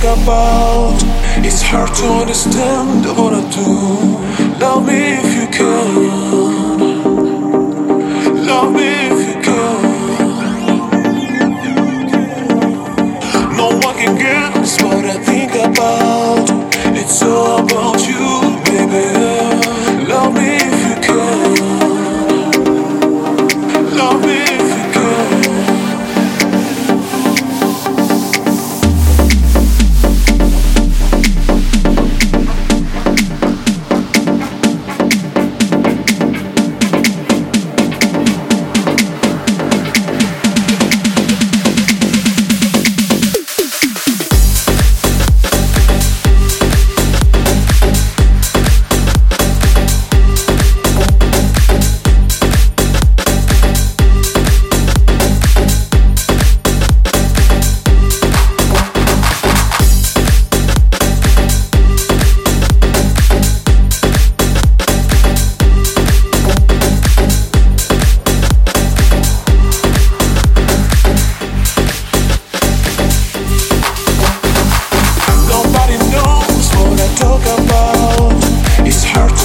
talk about. It's hard to understand what I do. Love me if you can. Love me hurt.